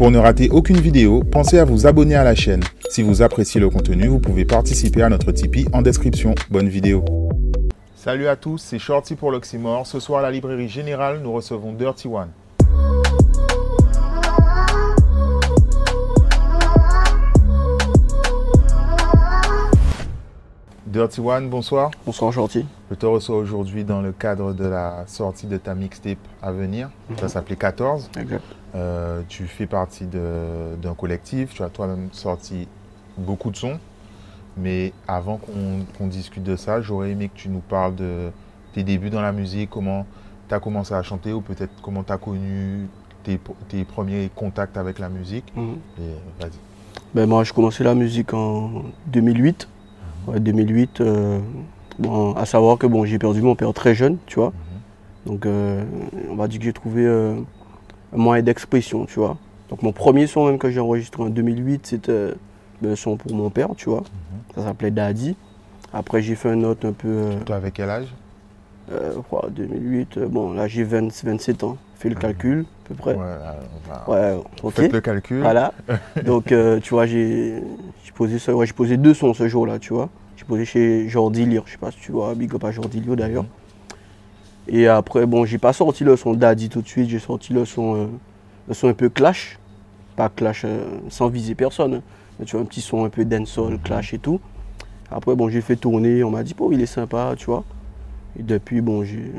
Pour ne rater aucune vidéo, pensez à vous abonner à la chaîne. Si vous appréciez le contenu, vous pouvez participer à notre Tipeee en description. Bonne vidéo. Salut à tous, c'est Shorty pour l'Oxymore. Ce soir à la librairie générale, nous recevons Dirty One. Dirty One, bonsoir. Bonsoir Shorty. Je te reçois aujourd'hui dans le cadre de la sortie de ta mixtape à venir. Ça s'appelait 14. Exact. Euh, tu fais partie d'un collectif, tu as toi-même sorti beaucoup de sons. Mais avant qu'on discute de ça, j'aurais aimé que tu nous parles de tes débuts dans la musique, comment tu as commencé à chanter ou peut-être comment tu as connu tes, tes premiers contacts avec la musique. Mhm. Et vas-y. Ben, moi, j'ai commencé la musique en 2008. Ouais, 2008, euh, bon, à savoir que bon, j'ai perdu mon père très jeune, tu vois. Donc, euh, on va dire que j'ai trouvé moyen d'expression, tu vois. Donc, mon premier son même que j'ai enregistré en 2008, c'était le son pour mon père, tu vois. Ça s'appelait Daddy. Après, j'ai fait un autre un peu. euh, Toi, avec quel âge? euh, quoi, 2008, euh, bon, là, j'ai 20 27 ans. Fais le calcul, à peu près. Ouais, euh, va- Ouais, ok. Faites le calcul. Voilà. Donc, euh, tu vois, j'ai posé, ça- ouais, j'ai posé deux sons ce jour-là, tu vois. J'ai posé chez Jordi Lire, je sais pas si tu vois, big up à Jordi Lire d'ailleurs. Et après, bon, j'ai pas sorti le son Daddy tout de suite, j'ai sorti le son, euh, le son un peu clash. Pas clash euh, sans viser personne, hein. mais tu vois, un petit son un peu dancehall, clash et tout. Après, bon, j'ai fait tourner, on m'a dit, bon, il est sympa, tu vois. Et depuis, bon, j'ai,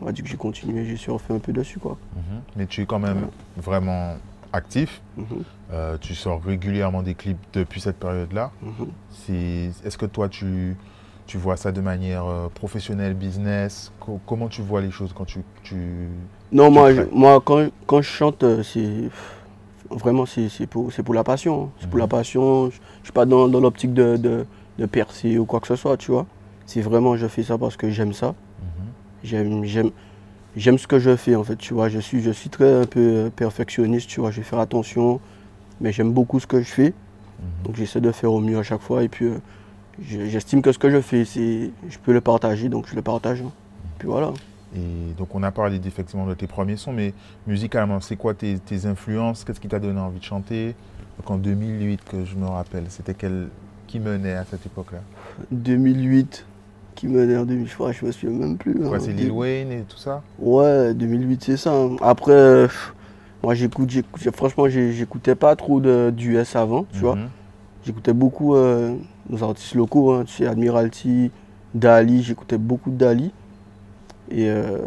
on m'a dit que j'ai continué, j'ai surfé un peu dessus, quoi. Mhm. Mais tu es quand même vraiment actif. Mhm, Euh, tu sors régulièrement des clips depuis cette période-là. mhm. Est-ce que toi, tu, tu vois ça de manière euh, professionnelle, business? Co- Comment tu vois les choses quand tu... tu... Non, Tu moi, je, moi quand, quand je chante, euh, c'est vraiment c'est pour, pour la passion. hein. C'est pour la Mhm. passion. Je ne suis pas dans, dans l'optique de, de, de percer ou quoi que ce soit, tu vois. C'est vraiment, je fais ça parce que j'aime ça. J'aime, j'aime, j'aime ce que je fais, en fait, tu vois. Je suis, je suis très un peu euh, perfectionniste, tu vois. Je vais faire attention, mais j'aime beaucoup ce que je fais. Donc j'essaie de faire au mieux à chaque fois. Et puis, euh, j'estime que ce que je fais, c'est, je peux le partager, donc je le partage. hein. Puis voilà. Et donc, on a parlé effectivement de tes premiers sons, mais musicalement, c'est quoi tes, tes influences? Qu'est-ce qui t'a donné envie de chanter? Donc, en 2008, que je me rappelle, c'était quel... qui menait à cette époque-là? 2008, qui menait en 2000, je crois, je me souviens même plus. Hein. c'est Lil Wayne et tout ça? Ouais, 2008, c'est ça. hein. Après, euh, moi, j'écoute, franchement, j'écoutais pas trop de- d'US avant, tu vois. Mhm. J'écoutais beaucoup euh, nos artistes locaux, hein, tu sais, Admiralty, Dali, j'écoutais beaucoup de Dali. Et euh,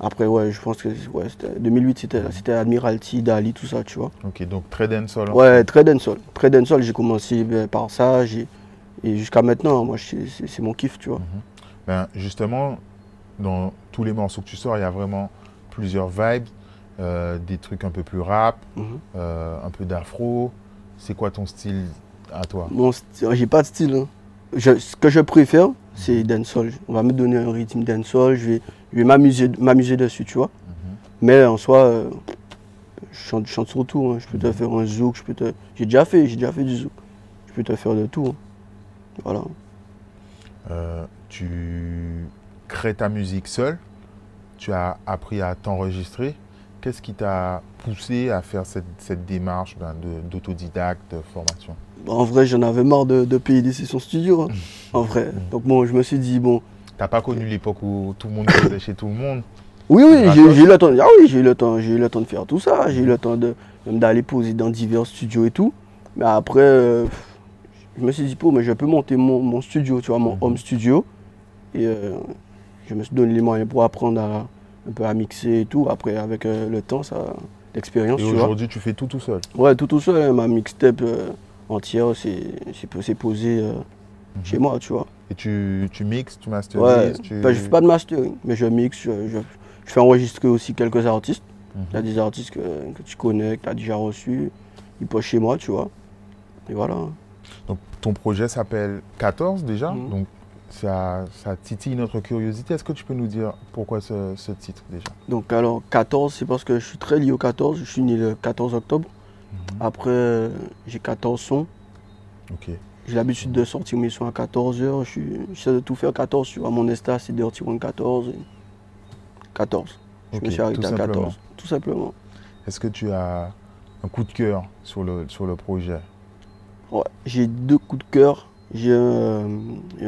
après, ouais, je pense que ouais, c'était- 2008, c'était Admiralty, Dali, tout ça, tu vois. Ok, donc très dancehall. Ouais, très dancehall. Très dancehall, j'ai commencé ben, par ça, et jusqu'à maintenant, moi, c'est mon kiff, tu vois. Ben, justement, dans tous les morceaux que tu sors, il y a vraiment plusieurs vibes, euh, des trucs un peu plus rap, Mhm. euh, un peu d'afro. C'est quoi ton style à toi Mon j'ai pas de style. hein. Je- ce que je préfère, c'est dancehall. On va me donner un rythme dancehall, je vais, je vais m'amuser, m'amuser dessus, tu vois. Mais en soi, euh, je chante, je chante sur tout. hein. Je peux te faire un zouk, je peux te. J'ai déjà fait, j'ai déjà fait du zouk. Je peux te faire de tout. hein. Voilà. Euh, Tu crées ta musique seul, tu as appris à t'enregistrer. Qu'est-ce qui t'a poussé à faire cette, cette démarche ben, de- d'autodidacte, de formation? En vrai, j'en avais marre de, de payer des sessions studio. hein. En vrai. Donc bon, je me suis dit, bon. T'as pas connu l'époque où tout le monde faisait chez tout le monde? Oui, oui, j'ai Gratos. j'ai eu le temps. Ah oui, j'ai eu le temps. J'ai eu le temps de faire tout ça. J'ai eu le temps de même d'aller poser dans divers studios et tout. Mais après, euh, je me suis dit, bon, mais je peux monter mon, mon studio, tu vois, mon Mhm. home studio. Et euh, je me suis donné les moyens pour apprendre à, un peu à mixer et tout. Après, avec euh, le temps, ça, l'expérience, Et aujourd'hui, tu fais tout tout seul? Ouais, tout tout seul. hein, ma mixtape entière, c'est c'est- c'est posé euh, chez moi, tu vois. Et tu, tu mixes, tu Ouais, masterises tu... Enfin, je fais pas de mastering, mais je mixe, je, je- je fais enregistrer aussi quelques artistes. Mhm. Il y a des artistes que, que tu connais, que tu as déjà reçus, ils posent chez moi, tu vois. Et voilà. Donc, ton projet s'appelle 14 déjà, Mhm. donc ça, ça titille notre curiosité. Est-ce que tu peux nous dire pourquoi ce, ce titre déjà? Donc alors 14, c'est parce que je suis très lié au 14. Je suis né le 14 octobre. Après, j'ai 14 sons. Ok. J'ai l'habitude de sortir mes sons à 14h. Je suis- J'essaie de tout faire 14. Tu vois, mon Insta, c'est Dirty One 14. et 14. Je me suis arrêté à simplement. 14. Tout simplement. Est-ce que tu as un coup de cœur sur le, sur le projet? Ouais, j'ai deux coups de cœur. J'ai un,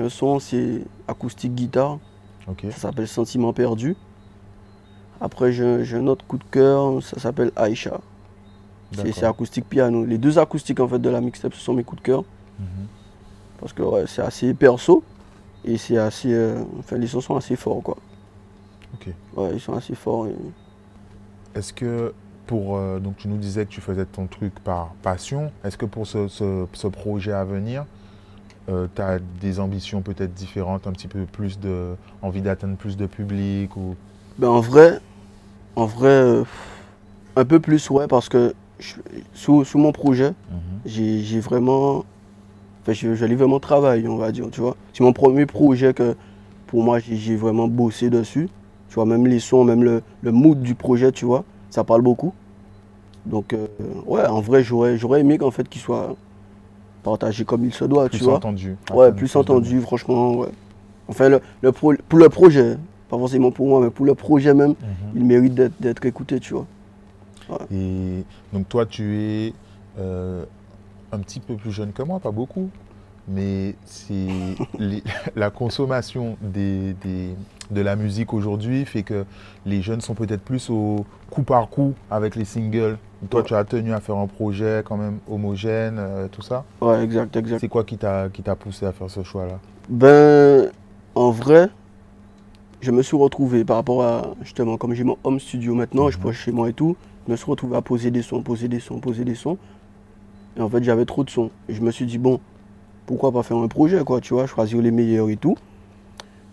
son, c'est acoustique guitare. Ça s'appelle Sentiment perdu. Après, j'ai j'ai un autre coup de cœur, ça s'appelle Aïcha. C'est acoustique piano. Les deux acoustiques en fait de la mixtape, ce sont mes coups de cœur. Mhm. Parce que ouais, c'est assez perso. Et c'est assez. euh, enfin, les sons sont assez forts, quoi. Ok. Ouais, ils sont assez forts. et- Est-ce que pour. euh, donc, tu nous disais que tu faisais ton truc par passion. Est-ce que pour ce, ce- ce projet à venir, tu as des ambitions peut-être différentes, un petit peu plus de. envie d'atteindre plus de public ou... Ben, en vrai, en vrai, euh, un peu plus, ouais, parce que je- sous, sous mon projet, j'ai j'ai vraiment. Enfin, j'allais vraiment travailler, on va dire, tu vois. C'est mon premier projet que, pour moi, j'ai vraiment bossé dessus. Tu vois, même les sons, même le, le mood du projet, tu vois, ça parle beaucoup. Donc, euh, ouais, en vrai, j'aurais aimé qu'en fait, qu'il soit partagé comme il se doit, Plus tu vois. entendu. Ouais, plus entendu, franchement, ouais. Enfin, le, le pro- pour le projet, pas forcément pour moi, mais pour le projet même. Mhm. il mérite d'être d'être écouté, tu vois. Et donc toi, tu es euh, un petit peu plus jeune que moi, pas beaucoup, mais c'est la consommation des, des- de la musique aujourd'hui fait que les jeunes sont peut-être plus au coup par coup avec les singles. Toi, Ouais. tu as tenu à faire un projet quand même homogène, euh, tout ça. Ouais, exact, exact. C'est quoi qui t'a qui t'a poussé à faire ce choix-là? Ben, en vrai, je me suis retrouvé par rapport à, justement, comme j'ai mon home studio maintenant, je Mhm. pose chez moi et tout, je me suis retrouvé à poser des sons, poser des sons, poser des sons. Et en fait, j'avais trop de sons. Et je me suis dit, bon, pourquoi pas faire un projet, quoi, tu vois, choisir les meilleurs et tout.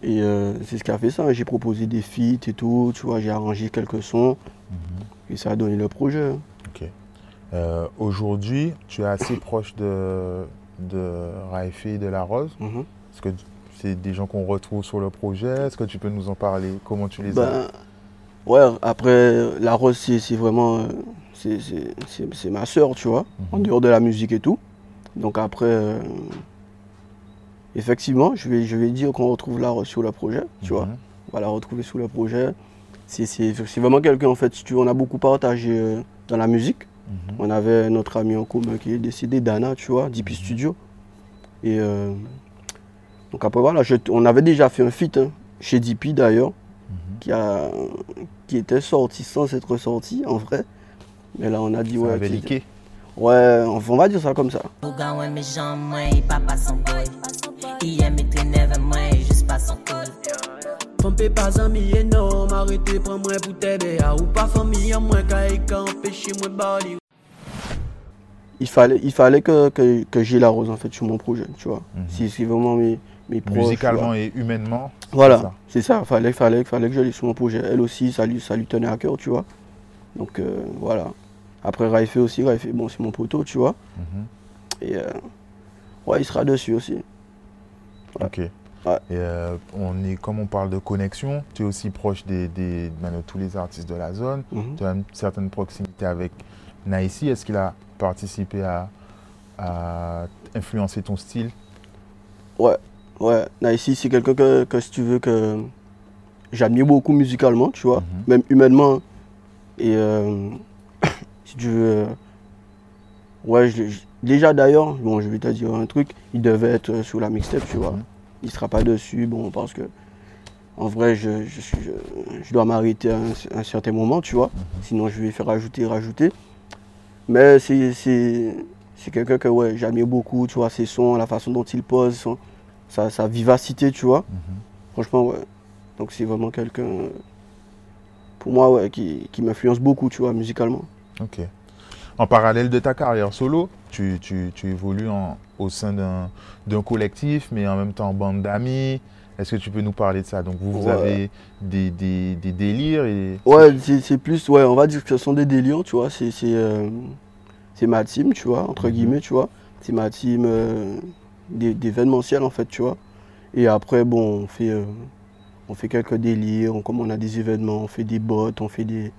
Et euh, c'est ce qui a fait ça. J'ai proposé des feats et tout, tu vois, j'ai arrangé quelques sons. Et ça a donné le projet. hein. Ok. Euh, aujourd'hui, tu es assez proche de, de Raifé et de La Rose. Mhm. Est-ce que c'est des gens qu'on retrouve sur le projet? Est-ce que tu peux nous en parler? Comment tu les as Ben, ouais, après, la Rose, c'est vraiment. euh, c'est- ma sœur, tu vois, en Mhm. dehors de la musique et tout. Donc après, euh, effectivement, je vais, je vais dire qu'on retrouve la Rose sur le projet, tu vois. On va la retrouver sous le projet. C'est vraiment quelqu'un, en fait, si tu veux, on a beaucoup partagé euh, dans la musique. Mhm. On avait notre ami en commun qui est décédé, Dana, tu vois, DP Mhm. Studio. Et euh, donc après, voilà, je- on avait déjà fait un feat hein, chez DP d'ailleurs. Qui, a, qui était sorti sans être sorti en vrai. Mais là on a dit Ça ouais. avait. Ouais, on, on va dire ça comme ça. Il bali. Fallait, il fallait que, que, que j'ai la rose en fait sur mon projet, tu vois. Mhm. Si c'est vraiment mes, mes proches. tu Musicalement et humainement. Voilà, ça. c'est ça. Fallait, fallait, fallait que je sur mon projet. Elle aussi, ça lui, ça lui tenait à cœur, tu vois. Donc euh, voilà. Après Raifé aussi, Raifé, bon c'est mon poteau, tu vois. Mhm. Et euh, ouais, il sera dessus aussi. Ok. Ouais. Et euh, on est, comme on parle de connexion, tu es aussi proche des, des- ben, de tous les artistes de la zone. Mhm. Tu as une certaine proximité avec Naïsi. Est-ce qu'il a participé à, à influencer ton style? Ouais, ouais. Ici, c'est quelqu'un que, que, si tu veux, que j'admire beaucoup musicalement, tu vois, Mhm. même humainement. Et euh, si tu veux. euh, ouais, je- je- déjà d'ailleurs, bon, je vais te dire un truc, il devait être euh, sur la mixtape, tu vois. Mhm. Il sera pas dessus, bon, parce que. En vrai, je, je, dois m'arrêter à un, un certain moment, tu vois. Sinon, je vais faire rajouter, rajouter. Mais c'est quelqu'un que ouais, j'admire beaucoup, tu vois, ses sons, la façon dont il pose, son- sa, sa vivacité, tu vois. Mhm. Franchement, ouais. Donc c'est vraiment quelqu'un, euh, pour moi, ouais, qui, qui m'influence beaucoup, tu vois, musicalement. Ok. En parallèle de ta carrière solo, tu, tu- tu évolues en- au sein d'un collectif, mais en même temps en bande d'amis. Est-ce que tu peux nous parler de ça? Donc vous, vous Ouais. avez des, des- des délires et... Ouais, c'est plus, ouais, on va dire que ce sont des délires, tu vois. C'est c'est, euh, ma team, tu vois, entre Mhm. guillemets, tu vois. C'est ma team euh, d'événementiel, en fait, tu vois. Et après, bon, on fait, euh, on fait quelques délires, on, comme on a des événements, on fait des bots, on fait des,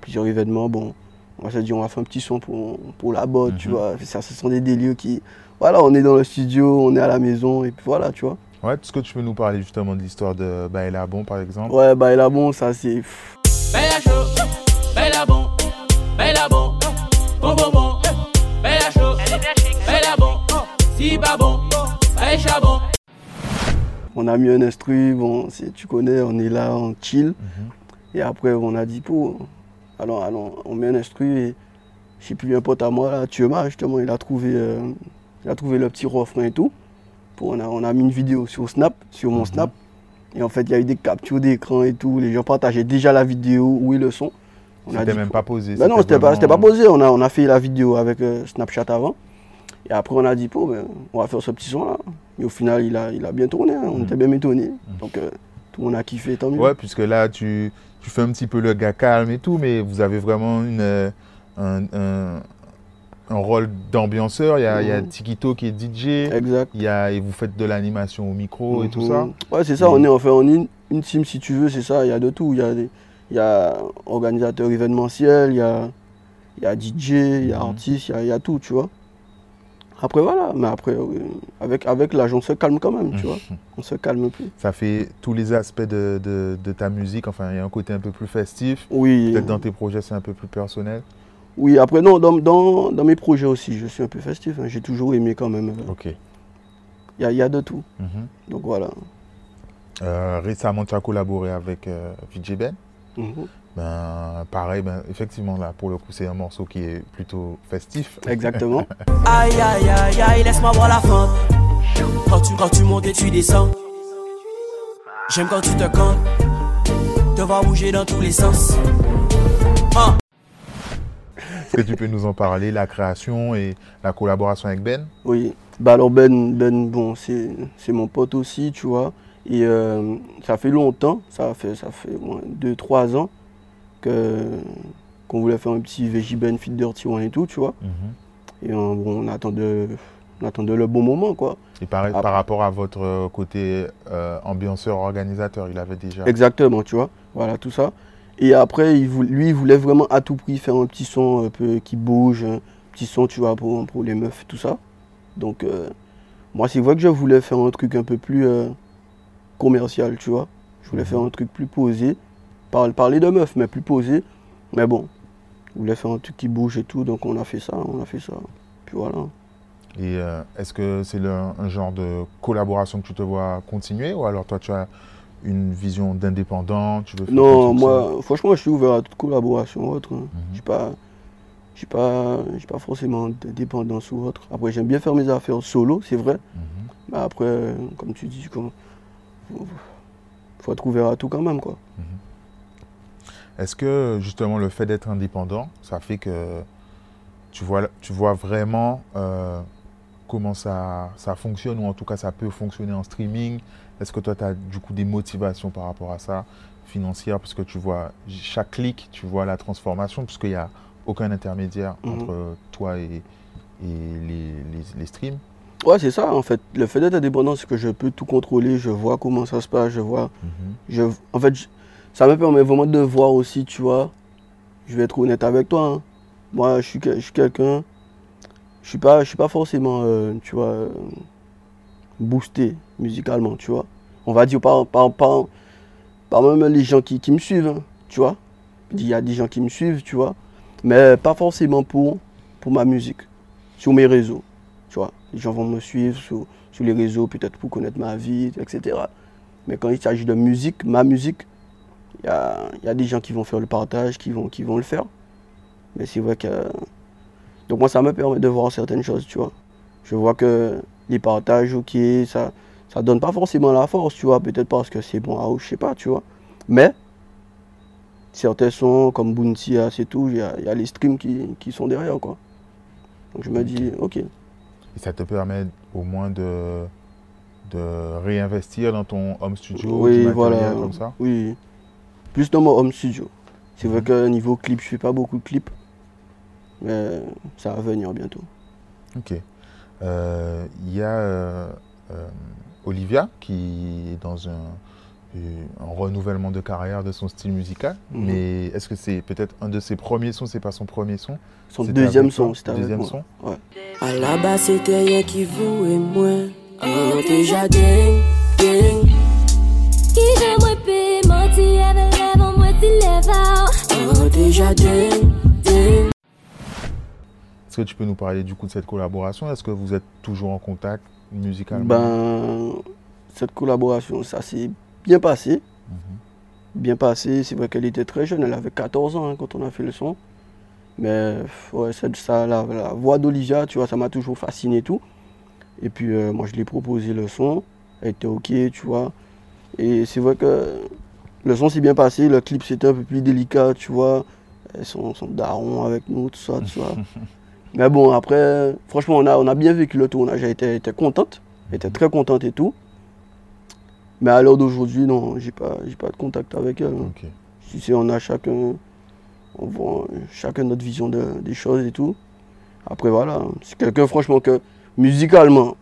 plusieurs événements. Bon, on va se dire, on va faire un petit son pour, pour la botte, tu Mhm. vois. Ça, ce sont des délires qui, voilà, on est dans le studio, on est à la maison, et puis voilà, tu vois. Ouais, est-ce que tu peux nous parler justement de l'histoire de Baila Bon, par exemple? Ouais, là, bon, ça, c'est. Bella chaud, bon, bella bon. Bon, bon, bon, On a mis un instru, bon, si tu connais, on est là, on chill. Et après, on a dit, pour, alors, alors, on met un instru et je sais plus, un pote à moi, là, Thiema, justement, il a trouvé, euh, il a trouvé le petit refrain et tout. Pour, on, a, on a mis une vidéo sur Snap, sur mon Snap. Et en fait, il y a eu des captures d'écran et tout. Les gens partageaient déjà la vidéo, où est le son. On a dit, même pas posé. ben non, c'était pas, vraiment- c'était pas posé. On a, on a fait la vidéo avec euh, Snapchat avant. Et après, on a dit, bon, ben, on va faire ce petit son-là. Et au final, il a, il a bien tourné. hein. On Mm. était bien étonnés. Donc, euh, tout le monde a kiffé, tant mieux. Ouais, puisque là, tu, tu fais un petit peu le gars calme et tout, mais vous avez vraiment une, euh, un, un- un rôle d'ambianceur. Il y a, il y a Mhm. Tikito qui est DJ, Exact. il y a, et vous faites de l'animation au micro et tout Mhm. ça. Ouais, c'est ça. On est enfin on est une, une team, si tu veux, c'est ça. Il y a de tout. Il y a, des, il y a organisateur événementiel, il y a, il y a DJ, il y a Mhm. artiste, il y a, il y a tout, tu vois. Après, voilà. Mais après, euh, avec, avec l'âge, on se calme quand même, tu vois. On se calme plus. Ça fait tous les aspects de, de- de ta musique. Enfin, il y a un côté un peu plus festif. Oui. Peut-être dans tes projets, c'est un peu plus personnel. Oui, après, non, dans, dans, dans mes projets aussi, je suis un peu festif. hein. J'ai toujours aimé quand même. euh, Ok. Il y a, y a de tout. Mhm. Donc voilà. Euh, récemment, tu as collaboré avec euh, VJ Ben. Mhm. Ben, pareil, ben, effectivement, là, pour le coup, c'est un morceau qui est plutôt festif. Exactement. Aïe aïe aïe aïe, laisse-moi voir la fente. Quand tu, quand tu montes et tu descends. J'aime quand tu te comptes. Te voir bouger dans tous les sens. Ah. Est-ce que tu peux nous en parler, la création et la collaboration avec Ben? Oui, bah alors Ben, ben bon, c'est c'est mon pote aussi, tu vois. Et euh, ça fait longtemps, ça fait ça fait 2-3 ans qu'on voulait faire un petit VJ Ben Fit Dirty One et tout, tu vois. Et euh, bon, on attendait, on attendait le bon moment, quoi. Et par, Après- par rapport à votre côté euh, ambianceur, organisateur, il avait déjà. Exactement, tu vois. Voilà, tout ça. Et après, il voulait- lui, il voulait vraiment à tout prix faire un petit son un peu qui bouge, un petit son, tu vois, pour, pour les meufs, tout ça. Donc, euh, moi, c'est vrai que je voulais faire un truc un peu plus euh, commercial, tu vois. Je voulais faire un truc plus posé. Par- parler de meufs, mais plus posé. Mais bon, je voulais faire un truc qui bouge et tout, donc on a fait ça, on a fait ça. Puis voilà. Et euh, est-ce que c'est un genre de collaboration que tu te vois continuer ou alors toi tu as une vision d'indépendant tu veux faire Non, moi, franchement, je suis ouvert à toute collaboration ou autre. hein. Mhm. Je suis pas, je suis pas, je suis pas forcément de dépendance ou autre. Après, j'aime bien faire mes affaires solo, c'est vrai. Mhm. Mais après, comme tu dis, comme, faut, faut être ouvert à tout quand même, quoi. Est-ce que justement le fait d'être indépendant, ça fait que tu vois, tu vois vraiment euh, comment ça, ça fonctionne ou en tout cas ça peut fonctionner en streaming? Est-ce que toi tu as du coup des motivations par rapport à ça, financières, parce que tu vois chaque clic, tu vois la transformation, puisqu'il n'y a aucun intermédiaire Mhm. entre toi et, et les, les, les streams Ouais, c'est ça, en fait. Le fait d'être indépendant, c'est que je peux tout contrôler, je vois comment ça se passe, je vois. Mhm. Je, en fait, ça me permet vraiment de voir aussi, tu vois. Je vais être honnête avec toi. hein. Moi, je suis, je suis quelqu'un. Je suis pas, je suis pas forcément, euh, tu vois, euh, boosté musicalement, tu vois. On va dire par, même les gens qui, qui me suivent, hein, tu vois. Il y a des gens qui me suivent, tu vois. Mais pas forcément pour, pour ma musique, sur mes réseaux, tu vois. Les gens vont me suivre sur, sur les réseaux, peut-être pour connaître ma vie, etc. Mais quand il s'agit de musique, ma musique, y a, il y a des gens qui vont faire le partage, qui vont, qui vont le faire. Mais c'est vrai que. Donc, moi, ça me permet de voir certaines choses, tu vois. Je vois que les partages, ok, ça ça donne pas forcément la force, tu vois. Peut-être parce que c'est bon, ah, je sais pas, tu vois. Mais, certains sons comme Bounty, ah, c'est tout, il y y a les streams qui, qui sont derrière, quoi. Donc, je me dis, ok. Et ça te permet au moins de, de réinvestir dans ton home studio, du Oui, matériel voilà. comme ça? Oui. Plus dans mon home studio. C'est vrai Mhm. que niveau clip, je fais pas beaucoup de clips. Mais ça va venir bientôt. Ok. Euh, Il y a euh, euh, Olivia qui est dans un, un renouvellement de carrière de son style musical. Mhm. Mais est-ce que c'est peut-être un de ses premiers sons? C'est pas son premier son? Son deuxième avec son, c'était avec Deuxième moi. son? Ouais. À la base, c'était rien qui vous et moi. Oh, déjà ding, ding. Ki jan mwen pe Oh, déjà. Est-ce que tu peux nous parler du coup de cette collaboration? Est-ce que vous êtes toujours en contact musicalement? Ben, cette collaboration, ça s'est bien passé. Mhm. Bien passé. C'est vrai qu'elle était très jeune, elle avait 14 ans hein, quand on a fait le son. Mais ouais, ça, ça- la, la voix d'Olivia, tu vois, ça m'a toujours fasciné et tout. Et puis euh, moi, je lui ai proposé le son. Elle était OK, tu vois. Et c'est vrai que le son s'est bien passé. Le clip, c'était un peu plus délicat, tu vois. Elles sont, sont darons avec nous, tout ça, tu vois. Mais bon, après, franchement, on a, on a bien vécu le tournage. Elle était, contente. Elle était très contente et tout. Mais à l'heure d'aujourd'hui, non, j'ai pas, j'ai pas de contact avec elle. hein. Tu sais, on a chacun, on voit chacun notre vision de- des choses et tout. Après, voilà, c'est quelqu'un, franchement, que musicalement,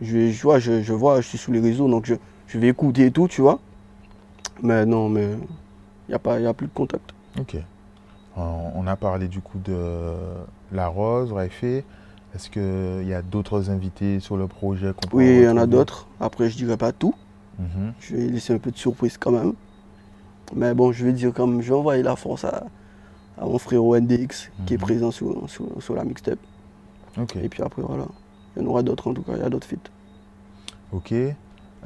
je, je, vois, je, je vois, je suis sous les réseaux, donc je, je vais écouter et tout, tu vois. Mais non, mais il n'y a, pas- y a plus de contact. Ok. On on a parlé du coup de La Rose, Raifé. Est-ce qu'il y a d'autres invités sur le projet qu'on Oui, il y en a d'autres. Après, je dirais pas tout. Mhm. Je vais laisser un peu de surprise quand même. Mais bon, je vais dire quand même, je vais envoyer la force à, à mon frère NDX qui est Mhm. présent sur, sur, sur la mixtape. Et puis après, voilà. Il y en aura d'autres en tout cas, il y a d'autres feats. Ok.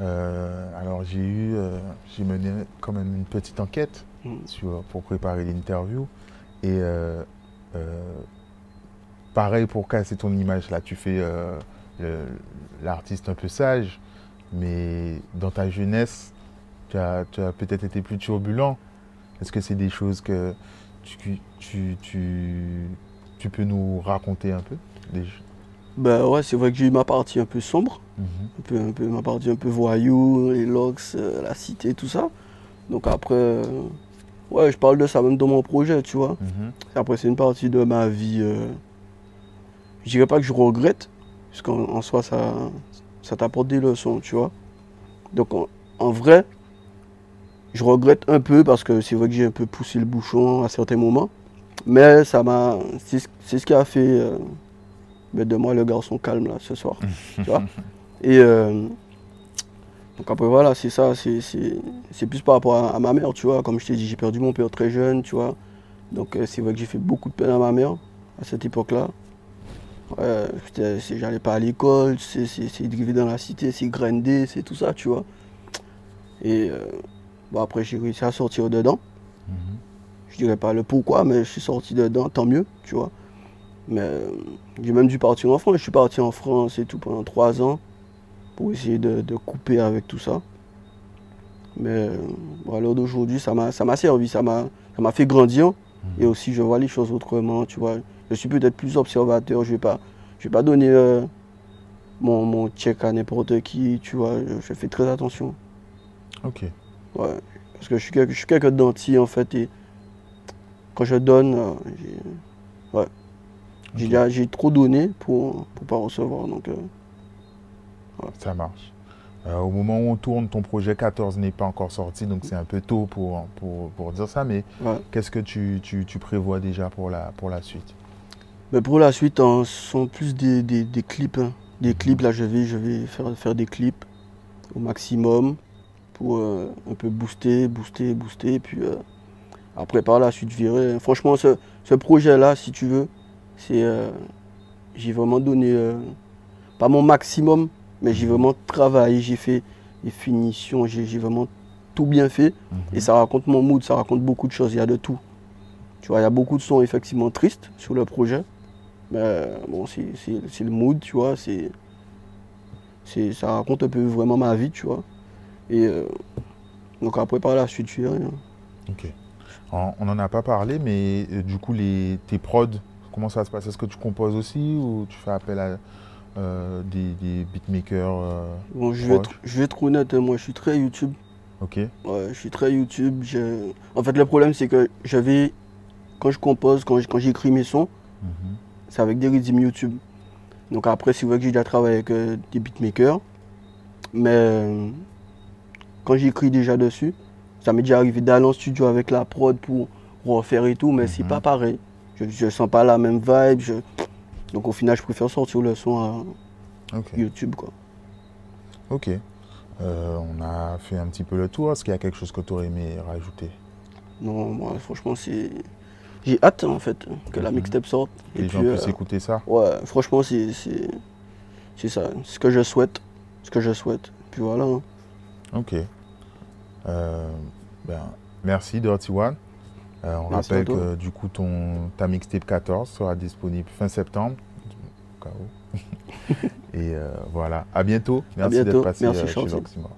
Euh, alors j'ai eu, euh, j'ai mené quand même une petite enquête Mm. sur, pour préparer l'interview. Et euh, pareil pour casser ton image, là tu fais l'artiste un peu sage, mais dans ta jeunesse, tu as, peut-être été plus turbulent. Est-ce que c'est des choses que tu, tu, tu, tu peux nous raconter un peu Ben ouais, c'est vrai que j'ai eu ma partie un peu sombre, Mhm. un peu, un peu, ma partie un peu voyou, les locks, euh, la cité, tout ça. Donc après, euh, ouais, je parle de ça même dans mon projet, tu vois. Mhm. Après, c'est une partie de ma vie. euh, je dirais pas que je regrette, parce qu'en en soi, ça, ça t'apporte des leçons, tu vois. Donc, en, en vrai, je regrette un peu parce que c'est vrai que j'ai un peu poussé le bouchon à certains moments. Mais ça m'a. C'est ce- c'est ce qui a fait ben, de moi le garçon calme, là, ce soir. tu vois. Et. euh, donc après voilà, c'est ça, c'est- c'est c'est plus par rapport à, à ma mère, tu vois. Comme je t'ai dit, j'ai perdu mon père très jeune, tu vois. Donc euh, c'est vrai que j'ai fait beaucoup de peine à ma mère à cette époque-là. Ouais, j'allais pas à l'école, c'est c'est- c'est de vivre dans la cité, c'est grinder, c'est tout ça, tu vois. Et euh, bon, après j'ai réussi à sortir dedans. Mhm. Je dirais pas le pourquoi, mais je suis sorti dedans, tant mieux, tu vois. Mais euh, j'ai même dû partir en France. Je suis parti en France et tout pendant trois ans pour essayer de, de couper avec tout ça. Mais euh, bon, à l'heure d'aujourd'hui, ça m'a servi, ça m'a fait grandir. Et aussi, je vois les choses autrement, tu vois. Je suis peut-être plus observateur, je vais pas, je vais pas donner euh, mon, mon check à n'importe qui, tu vois. Je, je fais très attention. Ok. Ouais, parce que je suis, quelqu'un- je suis quelqu'un d'anti en fait et quand je donne, euh, j'ai ouais. J'ai trop donné pour pour pas recevoir donc euh, Ça marche. Euh, au moment où on tourne, ton projet 14 n'est pas encore sorti, donc c'est un peu tôt pour, pour, pour dire ça, mais ouais. qu'est-ce que tu, tu- tu prévois déjà pour la, pour la suite? Mais pour la suite, hein, ce sont plus des, des- des clips. hein. Des clips, là je vais je vais faire faire des clips au maximum pour euh, un peu booster, booster, booster et puis après par la suite verrai. Franchement ce, ce projet là, si tu veux, c'est euh, j'ai vraiment donné euh, pas mon maximum, mais j'ai vraiment travaillé, j'ai fait des finitions, j'ai vraiment tout bien fait. Et ça raconte mon mood, ça raconte beaucoup de choses, il y a de tout. Tu vois, il y a beaucoup de sons effectivement tristes sur le projet. Mais euh, bon, c'est le mood, tu vois, c'est. c'est- Ça raconte un peu vraiment ma vie, tu vois. Et euh, donc après, par la suite, je verrai, hein. Ok. On on n'en a pas parlé, mais euh, du coup, les, tes prods, comment ça se passe? Est-ce que tu composes aussi ou tu fais appel à euh, des, des beatmakers euh, Bon, je vais, être, proches je vais être honnête, hein, moi, je suis très YouTube. Ok. Ouais, je suis très YouTube. je- En fait, le problème, c'est que j'avais. Quand je compose, quand j'écris mes sons, Mhm. c'est avec des rythmes YouTube. Donc après, c'est vrai que j'ai déjà travaillé avec euh, des beatmakers. Mais euh, quand j'écris déjà dessus, ça m'est déjà arrivé d'aller en studio avec la prod pour refaire et tout, mais c'est Mhm. pas pareil. Je, je sens pas la même vibe. je- Donc au final, je préfère sortir le son à. YouTube. Quoi. Ok. Euh, on a fait un petit peu le tour. Est-ce qu'il y a quelque chose que tu aurais aimé rajouter? Non, moi, franchement, c'est. j'ai hâte en fait que la Mhm. mixtape sorte. les gens puis, puissent euh, écouter ça? Ouais, franchement, c'est c'est- c'est ça. Ce que je souhaite. Ce que je souhaite. Puis voilà. hein. Ok. Euh, ben, merci Dirty One. Euh, on Merci rappelle que du coup ton, ta mixtape 14 sera disponible fin septembre. au cas où. Et euh, voilà, à bientôt. Merci d'être passé Merci, euh, chez. Voxima.